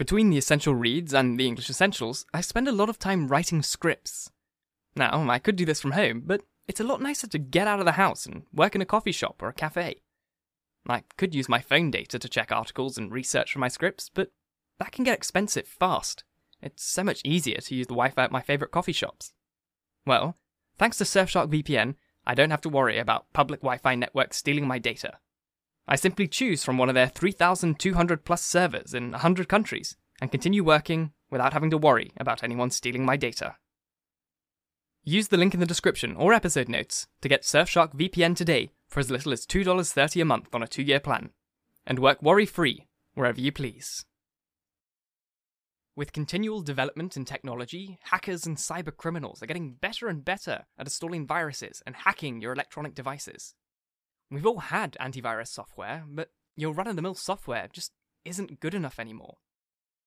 Between the essential reads and the English essentials, I spend a lot of time writing scripts. Now, I could do this from home, but it's a lot nicer to get out of the house and work in a coffee shop or a cafe. I could use my phone data to check articles and research for my scripts, but that can get expensive fast. It's so much easier to use the Wi Fi at my favourite coffee shops. Well, thanks to Surfshark VPN, I don't have to worry about public Wi Fi networks stealing my data. I simply choose from one of their 3,200 plus servers in 100 countries and continue working without having to worry about anyone stealing my data. Use the link in the description or episode notes to get Surfshark VPN today for as little as $2.30 a month on a two year plan, and work worry free wherever you please. With continual development in technology, hackers and cyber criminals are getting better and better at installing viruses and hacking your electronic devices. We've all had antivirus software, but your run of the mill software just isn't good enough anymore.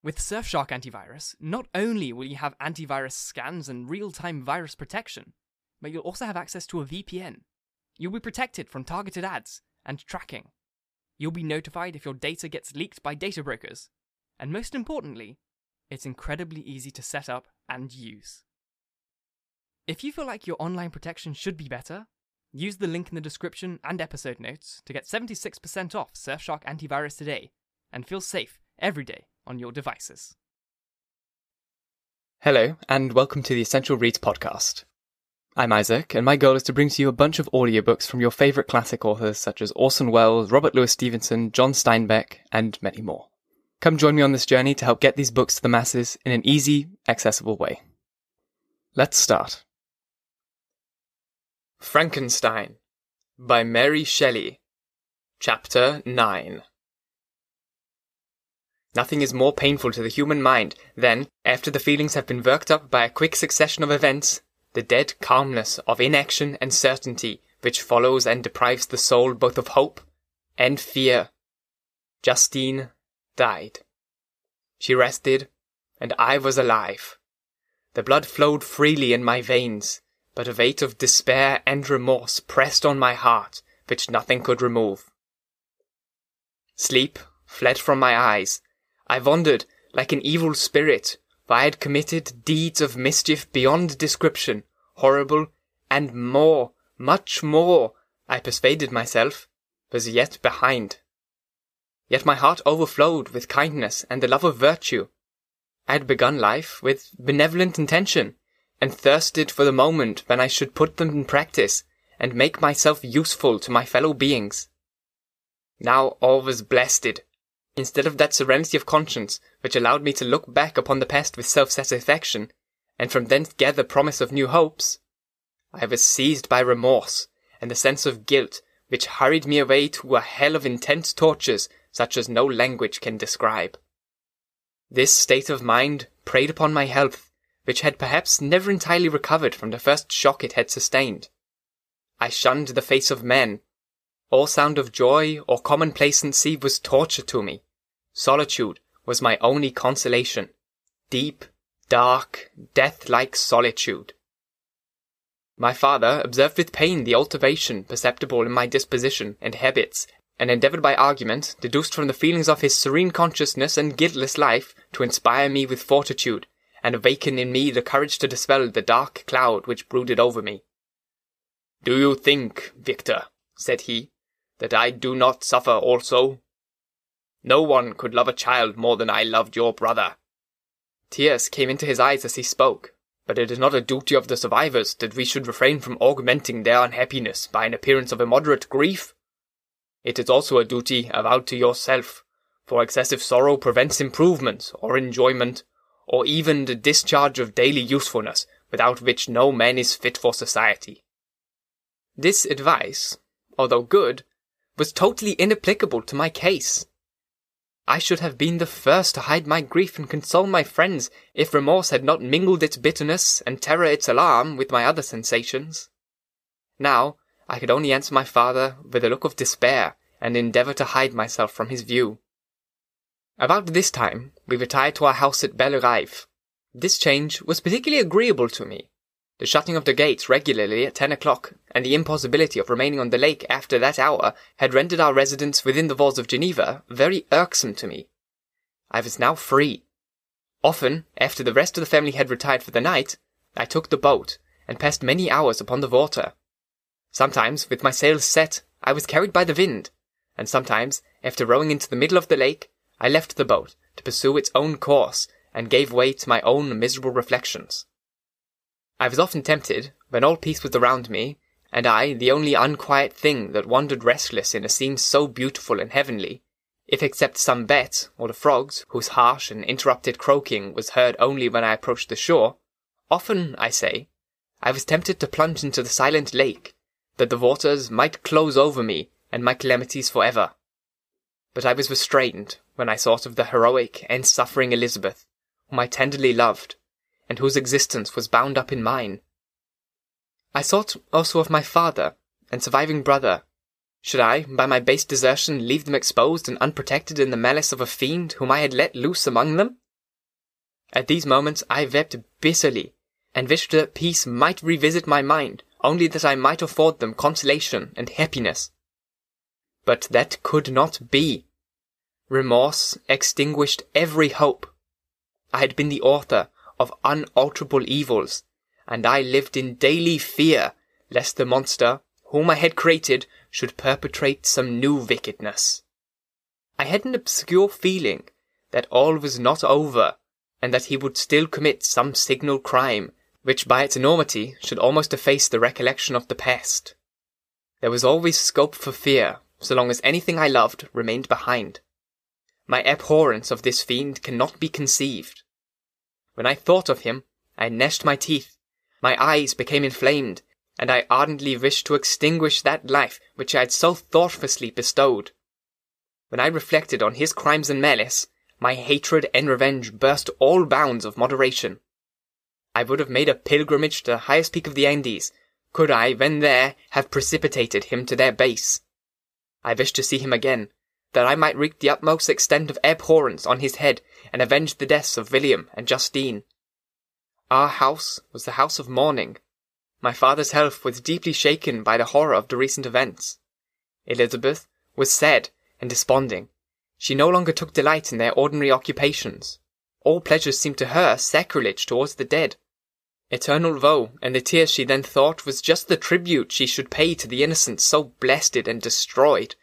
With Surfshark Antivirus, not only will you have antivirus scans and real time virus protection, but you'll also have access to a VPN. You'll be protected from targeted ads and tracking. You'll be notified if your data gets leaked by data brokers. And most importantly, it's incredibly easy to set up and use. If you feel like your online protection should be better, use the link in the description and episode notes to get 76% off Surfshark Antivirus today and feel safe every day on your devices. Hello, and welcome to the Essential Reads podcast. I'm Isaac, and my goal is to bring to you a bunch of audiobooks from your favourite classic authors such as Orson Welles, Robert Louis Stevenson, John Steinbeck, and many more. Come join me on this journey to help get these books to the masses in an easy, accessible way. Let's start. Frankenstein by Mary Shelley. Chapter 9 Nothing is more painful to the human mind than, after the feelings have been worked up by a quick succession of events, the dead calmness of inaction and certainty which follows and deprives the soul both of hope and fear. Justine died. She rested, and I was alive. The blood flowed freely in my veins, but a weight of despair and remorse pressed on my heart which nothing could remove. Sleep fled from my eyes, I wandered like an evil spirit, for I had committed deeds of mischief beyond description, horrible, and more, much more, I persuaded myself, was yet behind. Yet my heart overflowed with kindness and the love of virtue. I had begun life with benevolent intention, and thirsted for the moment when I should put them in practice, and make myself useful to my fellow beings. Now all was blasted, Instead of that serenity of conscience which allowed me to look back upon the past with self-satisfaction, and from thence gather promise of new hopes, I was seized by remorse and the sense of guilt which hurried me away to a hell of intense tortures such as no language can describe. This state of mind preyed upon my health, which had perhaps never entirely recovered from the first shock it had sustained. I shunned the face of men, all sound of joy or commonplacency was torture to me. Solitude was my only consolation. Deep, dark, death-like solitude. My father observed with pain the alteration perceptible in my disposition and habits, and endeavoured by argument, deduced from the feelings of his serene consciousness and guiltless life, to inspire me with fortitude, and awaken in me the courage to dispel the dark cloud which brooded over me. Do you think, Victor, said he, that I do not suffer also? No one could love a child more than I loved your brother. Tears came into his eyes as he spoke, but it is not a duty of the survivors that we should refrain from augmenting their unhappiness by an appearance of immoderate grief. It is also a duty avowed to yourself, for excessive sorrow prevents improvement or enjoyment, or even the discharge of daily usefulness, without which no man is fit for society. This advice, although good, was totally inapplicable to my case. I should have been the first to hide my grief and console my friends if remorse had not mingled its bitterness and terror its alarm with my other sensations. Now I could only answer my father with a look of despair and endeavour to hide myself from his view. About this time we retired to our house at Belrive. This change was particularly agreeable to me, the shutting of the gates regularly at ten o'clock, and the impossibility of remaining on the lake after that hour had rendered our residence within the walls of Geneva very irksome to me. I was now free. Often, after the rest of the family had retired for the night, I took the boat and passed many hours upon the water. Sometimes, with my sails set, I was carried by the wind, and sometimes, after rowing into the middle of the lake, I left the boat to pursue its own course and gave way to my own miserable reflections. I was often tempted, when all peace was around me, and I the only unquiet thing that wandered restless in a scene so beautiful and heavenly, if except some bat or the frogs, whose harsh and interrupted croaking was heard only when I approached the shore, often, I say, I was tempted to plunge into the silent lake, that the waters might close over me and my calamities for ever. But I was restrained when I thought of the heroic and suffering Elizabeth, whom I tenderly loved, and whose existence was bound up in mine. I thought also of my father and surviving brother. Should I, by my base desertion, leave them exposed and unprotected in the malice of a fiend whom I had let loose among them? At these moments I wept bitterly, and wished that peace might revisit my mind, only that I might afford them consolation and happiness. But that could not be. Remorse extinguished every hope. I had been the author of unalterable evils, and I lived in daily fear lest the monster, whom I had created, should perpetrate some new wickedness. I had an obscure feeling that all was not over, and that he would still commit some signal crime, which by its enormity should almost efface the recollection of the past. There was always scope for fear, so long as anything I loved remained behind. My abhorrence of this fiend cannot be conceived. When I thought of him, I gnashed my teeth, my eyes became inflamed, and I ardently wished to extinguish that life which I had so thoughtlessly bestowed. When I reflected on his crimes and malice, my hatred and revenge burst all bounds of moderation. I would have made a pilgrimage to the highest peak of the Andes, could I, when there, have precipitated him to their base. I wished to see him again, that I might wreak the utmost extent of abhorrence on his head and avenge the deaths of William and Justine. Our house was the house of mourning. My father's health was deeply shaken by the horror of the recent events. Elizabeth was sad and desponding. She no longer took delight in their ordinary occupations. All pleasures seemed to her sacrilege towards the dead. Eternal woe and the tears she then thought was just the tribute she should pay to the innocent so blasted and destroyed.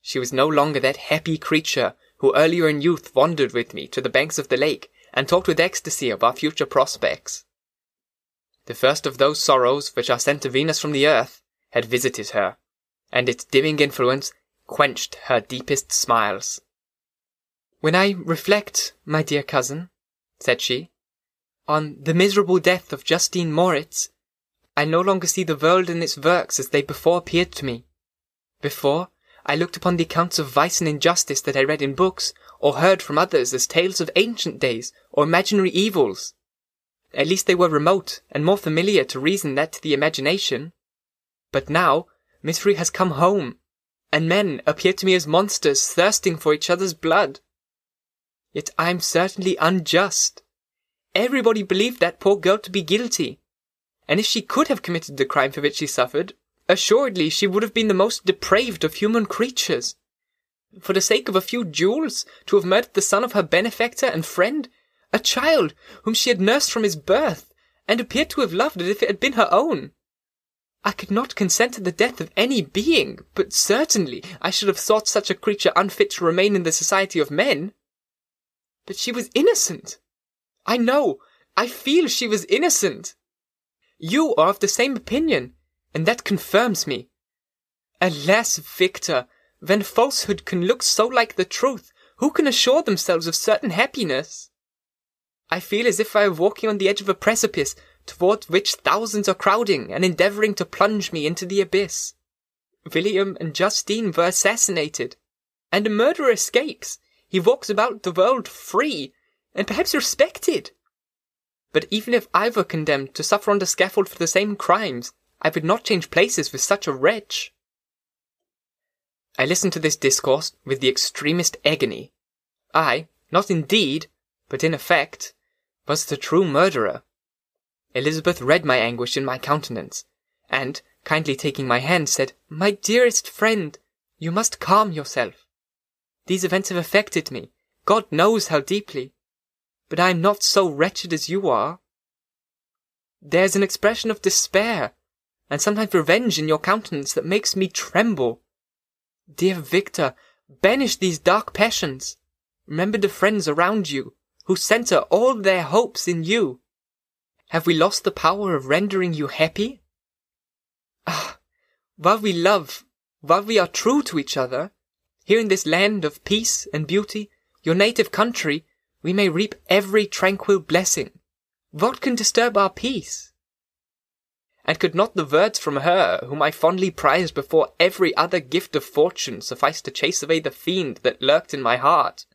She was no longer that happy creature who earlier in youth wandered with me to the banks of the lake and talked with ecstasy of our future prospects. The first of those sorrows which are sent to wean us from the earth had visited her, and its dimming influence quenched her deepest smiles. When I reflect, my dear cousin, said she, on the miserable death of Justine Moritz, I no longer see the world and its works as they before appeared to me. Before, I looked upon the accounts of vice and injustice that I read in books, or heard from others as tales of ancient days, or imaginary evils. At least they were remote, and more familiar to reason than to the imagination. But now, misery has come home, and men appear to me as monsters thirsting for each other's blood. Yet I am certainly unjust. Everybody believed that poor girl to be guilty. And if she could have committed the crime for which she suffered, assuredly she would have been the most depraved of human creatures. For the sake of a few jewels, to have murdered the son of her benefactor and friend, a child whom she had nursed from his birth, and appeared to have loved as if it had been her own. I could not consent to the death of any being, but certainly I should have thought such a creature unfit to remain in the society of men. But she was innocent. I know, I feel she was innocent. You are of the same opinion, and that confirms me. Alas, Victor, when falsehood can look so like the truth, who can assure themselves of certain happiness? I feel as if I were walking on the edge of a precipice toward which thousands are crowding and endeavoring to plunge me into the abyss. William and Justine were assassinated, and a murderer escapes. He walks about the world free, and perhaps respected. But even if I were condemned to suffer on the scaffold for the same crimes, I would not change places with such a wretch. I listened to this discourse with the extremest agony. I, not in deed, but in effect, was the true murderer. Elizabeth read my anguish in my countenance, and, kindly taking my hand, said, My dearest friend, you must calm yourself. These events have affected me, God knows how deeply. But I am not so wretched as you are. There's an expression of despair, and sometimes revenge in your countenance that makes me tremble. Dear Victor, banish these dark passions. Remember the friends around you, who centre all their hopes in you. Have we lost the power of rendering you happy? Ah, while we love, while we are true to each other, here in this land of peace and beauty, your native country, we may reap every tranquil blessing. What can disturb our peace? And could not the words from her, whom I fondly prized before every other gift of fortune, suffice to chase away the fiend that lurked in my heart?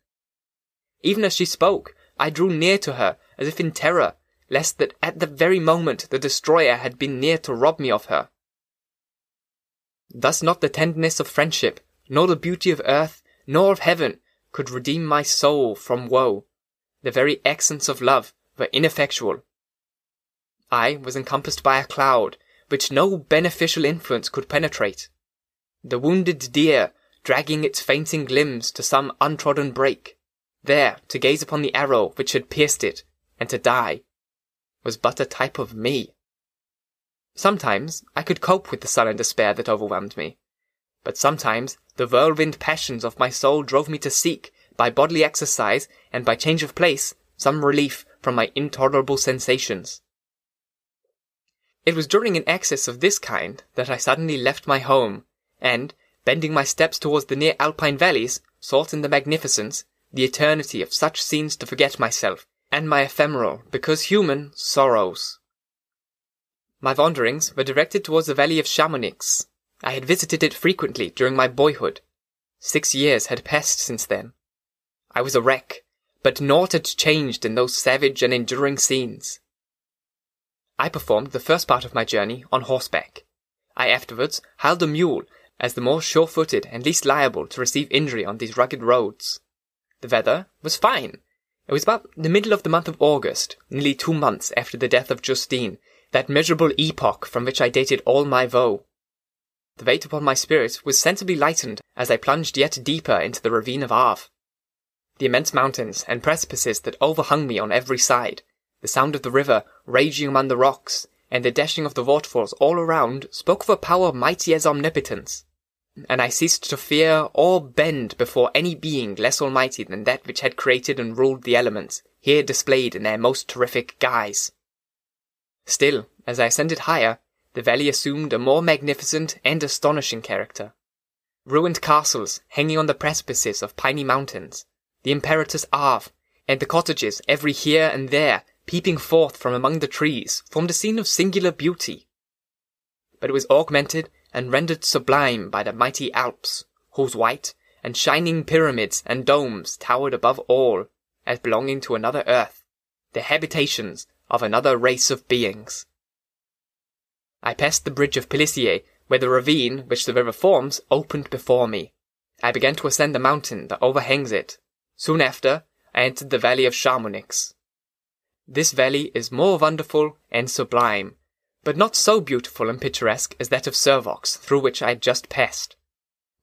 Even as she spoke, I drew near to her, as if in terror, lest that at the very moment the destroyer had been near to rob me of her. Thus not the tenderness of friendship, nor the beauty of earth, nor of heaven, could redeem my soul from woe. The very accents of love were ineffectual. I was encompassed by a cloud, which no beneficial influence could penetrate. The wounded deer, dragging its fainting limbs to some untrodden brake, there to gaze upon the arrow which had pierced it, and to die, was but a type of me. Sometimes I could cope with the sullen despair that overwhelmed me, but sometimes the whirlwind passions of my soul drove me to seek, by bodily exercise and by change of place, some relief from my intolerable sensations. It was during an excess of this kind that I suddenly left my home, and, bending my steps towards the near alpine valleys, sought in the magnificence, the eternity of such scenes to forget myself, and my ephemeral, because human, sorrows. My wanderings were directed towards the valley of Chamonix. I had visited it frequently during my boyhood. Six years had passed since then. I was a wreck, but naught had changed in those savage and enduring scenes. I performed the first part of my journey on horseback. I afterwards hired a mule as the more sure-footed and least liable to receive injury on these rugged roads. The weather was fine. It was about the middle of the month of August, nearly two months after the death of Justine, that miserable epoch from which I dated all my woe. The weight upon my spirits was sensibly lightened as I plunged yet deeper into the ravine of Arve. The immense mountains and precipices that overhung me on every side, the sound of the river raging among the rocks, and the dashing of the waterfalls all around spoke of a power mighty as omnipotence and I ceased to fear or bend before any being less almighty than that which had created and ruled the elements, here displayed in their most terrific guise. Still, as I ascended higher, the valley assumed a more magnificent and astonishing character. Ruined castles hanging on the precipices of piny mountains, the impetuous Arve, and the cottages every here and there peeping forth from among the trees formed a scene of singular beauty. But it was augmented and rendered sublime by the mighty Alps, whose white and shining pyramids and domes towered above all, as belonging to another earth, the habitations of another race of beings. I passed the bridge of Pélissier, where the ravine which the river forms opened before me. I began to ascend the mountain that overhangs it. Soon after, I entered the valley of Chamonix. This valley is more wonderful and sublime but not so beautiful and picturesque as that of Servox, through which I had just passed.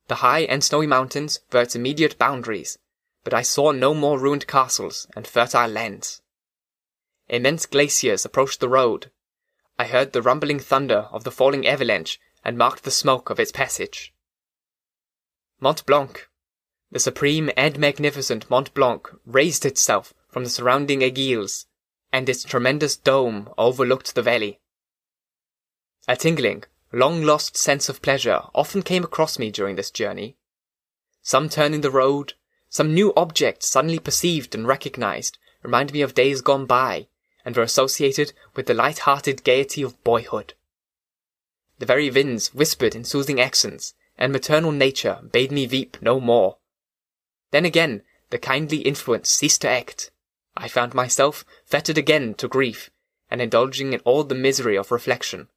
The high and snowy mountains were its immediate boundaries, but I saw no more ruined castles and fertile lands. Immense glaciers approached the road. I heard the rumbling thunder of the falling avalanche and marked the smoke of its passage. Mont Blanc, the supreme and magnificent Mont Blanc, raised itself from the surrounding aiguilles, and its tremendous dome overlooked the valley. A tingling, long lost sense of pleasure often came across me during this journey. Some turn in the road, some new object suddenly perceived and recognized reminded me of days gone by, and were associated with the light-hearted gaiety of boyhood. The very winds whispered in soothing accents, and maternal nature bade me weep no more. Then again, the kindly influence ceased to act. I found myself fettered again to grief, and indulging in all the misery of reflection.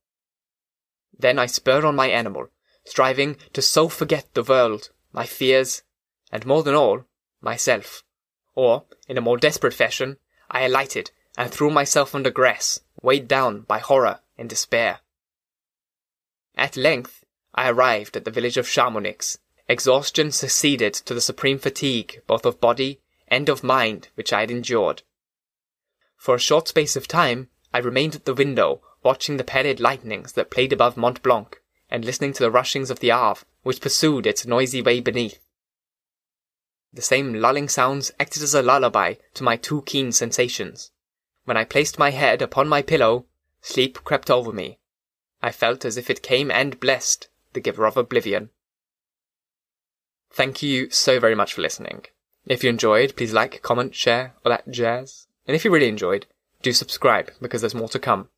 Then I spurred on my animal, striving to so forget the world, my fears, and more than all, myself. Or, in a more desperate fashion, I alighted and threw myself on the grass, weighed down by horror and despair. At length, I arrived at the village of Chamonix. Exhaustion succeeded to the supreme fatigue both of body and of mind which I had endured. For a short space of time, I remained at the window, watching the pared lightnings that played above Mont Blanc, and listening to the rushings of the Arve, which pursued its noisy way beneath. The same lulling sounds acted as a lullaby to my too keen sensations. When I placed my head upon my pillow, sleep crept over me. I felt as if it came and blessed the giver of oblivion. Thank you so very much for listening. If you enjoyed, please like, comment, share, all that jazz. And if you really enjoyed, do subscribe because there's more to come.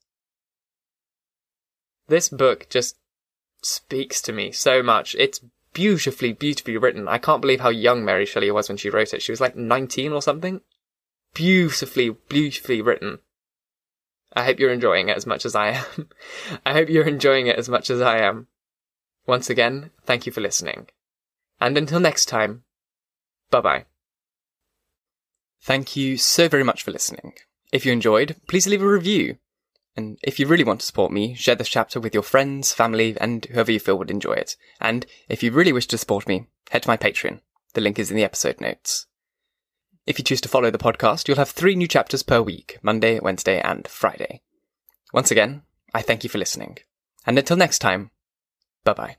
This book just speaks to me so much. It's beautifully, beautifully written. I can't believe how young Mary Shelley was when she wrote it. She was like 19 or something. Beautifully, beautifully written. I hope you're enjoying it as much as I am. I hope you're enjoying it as much as I am. Once again, thank you for listening. And until next time, bye bye. Thank you so very much for listening. If you enjoyed, please leave a review. And if you really want to support me, share this chapter with your friends, family, and whoever you feel would enjoy it. And if you really wish to support me, head to my Patreon. The link is in the episode notes. If you choose to follow the podcast, you'll have three new chapters per week Monday, Wednesday, and Friday. Once again, I thank you for listening. And until next time, bye bye.